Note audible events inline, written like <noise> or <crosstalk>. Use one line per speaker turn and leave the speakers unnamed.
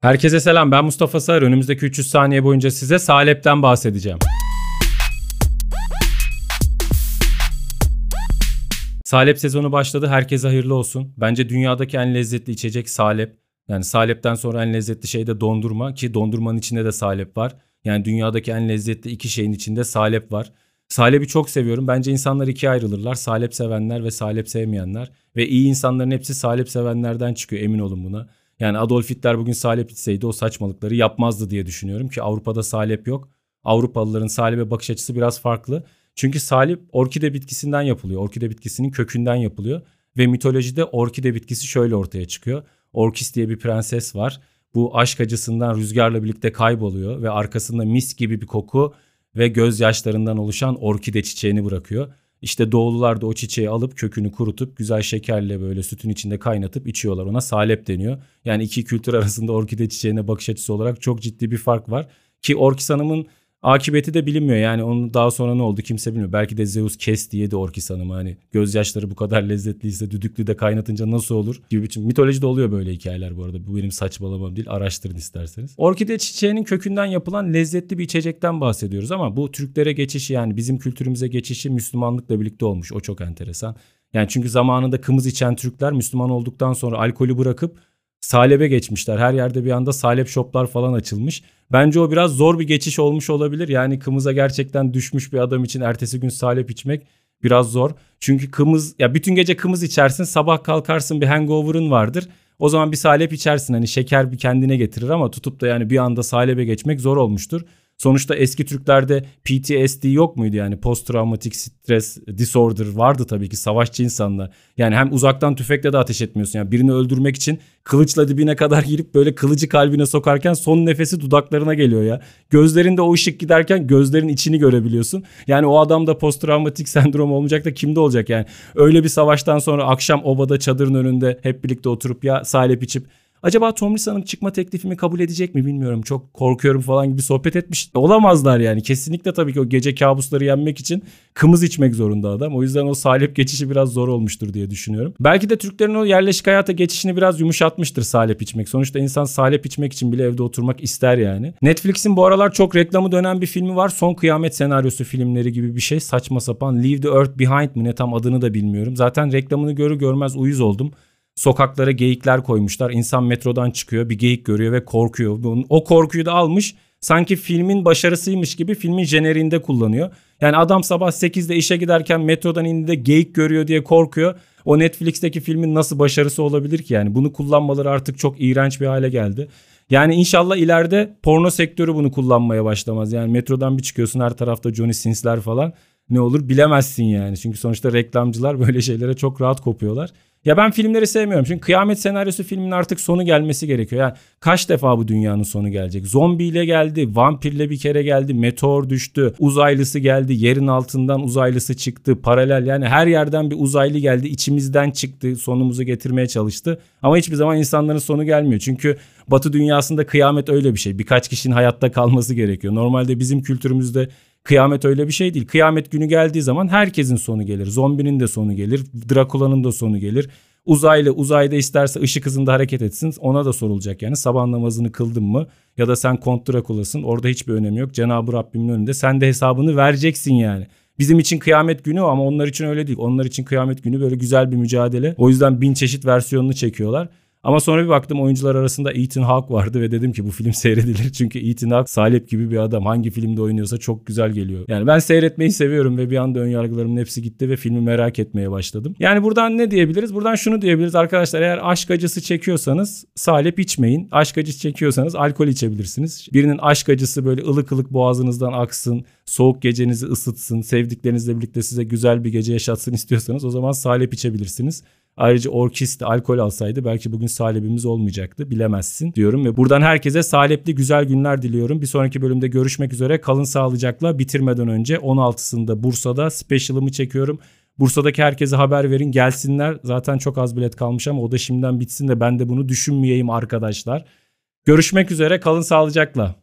Herkese selam ben Mustafa Sağır. Önümüzdeki 300 saniye boyunca size salepten bahsedeceğim. Salep sezonu başladı. Herkese hayırlı olsun. Bence dünyadaki en lezzetli içecek salep. Yani salepten sonra en lezzetli şey de dondurma ki dondurmanın içinde de salep var. Yani dünyadaki en lezzetli iki şeyin içinde salep var. Salep'i çok seviyorum. Bence insanlar ikiye ayrılırlar. Salep sevenler ve salep sevmeyenler. Ve iyi insanların hepsi salep sevenlerden çıkıyor emin olun buna. Yani Adolf Hitler bugün salep içseydi o saçmalıkları yapmazdı diye düşünüyorum ki Avrupa'da salep yok. Avrupalıların salebe bakış açısı biraz farklı. Çünkü salep orkide bitkisinden yapılıyor. Orkide bitkisinin kökünden yapılıyor. Ve mitolojide orkide bitkisi şöyle ortaya çıkıyor. Orkis diye bir prenses var. Bu aşk acısından rüzgarla birlikte kayboluyor ve arkasında mis gibi bir koku ve gözyaşlarından oluşan orkide çiçeğini bırakıyor. İşte doğulular da o çiçeği alıp kökünü kurutup güzel şekerle böyle sütün içinde kaynatıp içiyorlar. Ona salep deniyor. Yani iki kültür arasında orkide çiçeğine bakış açısı olarak çok ciddi bir fark var. Ki Orkis Hanım'ın Akibeti de bilinmiyor yani onun daha sonra ne oldu kimse bilmiyor. Belki de Zeus kes diye de Orkis Hanım'ı hani gözyaşları bu kadar lezzetliyse düdüklü de kaynatınca nasıl olur gibi biçim. Mitolojide oluyor böyle hikayeler bu arada. Bu benim saçmalamam değil araştırın isterseniz. Orkide çiçeğinin kökünden yapılan lezzetli bir içecekten bahsediyoruz ama bu Türklere geçişi yani bizim kültürümüze geçişi Müslümanlıkla birlikte olmuş. O çok enteresan. Yani çünkü zamanında kımız içen Türkler Müslüman olduktan sonra alkolü bırakıp salebe geçmişler. Her yerde bir anda salep shoplar falan açılmış. Bence o biraz zor bir geçiş olmuş olabilir. Yani kımıza gerçekten düşmüş bir adam için ertesi gün salep içmek biraz zor. Çünkü kımız ya bütün gece kımız içersin sabah kalkarsın bir hangover'ın vardır. O zaman bir salep içersin hani şeker bir kendine getirir ama tutup da yani bir anda salebe geçmek zor olmuştur. Sonuçta eski Türklerde PTSD yok muydu yani post travmatik stres disorder vardı tabii ki savaşçı insanlar. Yani hem uzaktan tüfekle de ateş etmiyorsun yani birini öldürmek için kılıçla dibine kadar girip böyle kılıcı kalbine sokarken son nefesi dudaklarına geliyor ya. Gözlerinde o ışık giderken gözlerin içini görebiliyorsun. Yani o adam da post travmatik sendrom olmayacak da kimde olacak yani. Öyle bir savaştan sonra akşam obada çadırın önünde hep birlikte oturup ya salep içip Acaba Tomris çıkma teklifimi kabul edecek mi bilmiyorum. Çok korkuyorum falan gibi sohbet etmiş. Olamazlar yani. Kesinlikle tabii ki o gece kabusları yenmek için kımız içmek zorunda adam. O yüzden o salep geçişi biraz zor olmuştur diye düşünüyorum. Belki de Türklerin o yerleşik hayata geçişini biraz yumuşatmıştır salep içmek. Sonuçta insan salep içmek için bile evde oturmak ister yani. Netflix'in bu aralar çok reklamı dönen bir filmi var. Son Kıyamet senaryosu filmleri gibi bir şey. Saçma sapan. Leave the Earth Behind mı ne tam adını da bilmiyorum. Zaten reklamını görür görmez uyuz oldum. Sokaklara geyikler koymuşlar. İnsan metrodan çıkıyor bir geyik görüyor ve korkuyor. O korkuyu da almış sanki filmin başarısıymış gibi filmin jeneriğinde kullanıyor. Yani adam sabah 8'de işe giderken metrodan indiğinde geyik görüyor diye korkuyor. O Netflix'teki filmin nasıl başarısı olabilir ki yani bunu kullanmaları artık çok iğrenç bir hale geldi. Yani inşallah ileride porno sektörü bunu kullanmaya başlamaz. Yani metrodan bir çıkıyorsun her tarafta Johnny Sins'ler falan ne olur bilemezsin yani. Çünkü sonuçta reklamcılar böyle şeylere çok rahat kopuyorlar. Ya ben filmleri sevmiyorum. Çünkü kıyamet senaryosu filmin artık sonu gelmesi gerekiyor. Yani kaç defa bu dünyanın sonu gelecek? Zombiyle geldi, vampirle bir kere geldi, meteor düştü, uzaylısı geldi, yerin altından uzaylısı çıktı, paralel yani her yerden bir uzaylı geldi, içimizden çıktı, sonumuzu getirmeye çalıştı. Ama hiçbir zaman insanların sonu gelmiyor. Çünkü Batı dünyasında kıyamet öyle bir şey. Birkaç kişinin hayatta kalması gerekiyor. Normalde bizim kültürümüzde Kıyamet öyle bir şey değil. Kıyamet günü geldiği zaman herkesin sonu gelir. Zombinin de sonu gelir. Drakula'nın da sonu gelir. Uzaylı uzayda isterse ışık hızında hareket etsin ona da sorulacak yani sabah namazını kıldın mı ya da sen Kont Drakula'sın orada hiçbir önemi yok Cenab-ı Rabbimin önünde sen de hesabını vereceksin yani. Bizim için kıyamet günü ama onlar için öyle değil. Onlar için kıyamet günü böyle güzel bir mücadele. O yüzden bin çeşit versiyonunu çekiyorlar. Ama sonra bir baktım oyuncular arasında Ethan Hawke vardı ve dedim ki bu film <laughs> seyredilir. Çünkü Ethan Hawke salep gibi bir adam. Hangi filmde oynuyorsa çok güzel geliyor. Yani ben seyretmeyi seviyorum ve bir anda ön yargılarımın hepsi gitti ve filmi merak etmeye başladım. Yani buradan ne diyebiliriz? Buradan şunu diyebiliriz arkadaşlar. Eğer aşk acısı çekiyorsanız salep içmeyin. Aşk acısı çekiyorsanız alkol içebilirsiniz. Birinin aşk acısı böyle ılık ılık boğazınızdan aksın. Soğuk gecenizi ısıtsın. Sevdiklerinizle birlikte size güzel bir gece yaşatsın istiyorsanız o zaman salep içebilirsiniz. Ayrıca orkist alkol alsaydı belki bugün salepimiz olmayacaktı bilemezsin diyorum ve buradan herkese salepli güzel günler diliyorum. Bir sonraki bölümde görüşmek üzere kalın sağlıcakla bitirmeden önce 16'sında Bursa'da special'ımı çekiyorum. Bursa'daki herkese haber verin gelsinler. Zaten çok az bilet kalmış ama o da şimdiden bitsin de ben de bunu düşünmeyeyim arkadaşlar. Görüşmek üzere kalın sağlıcakla.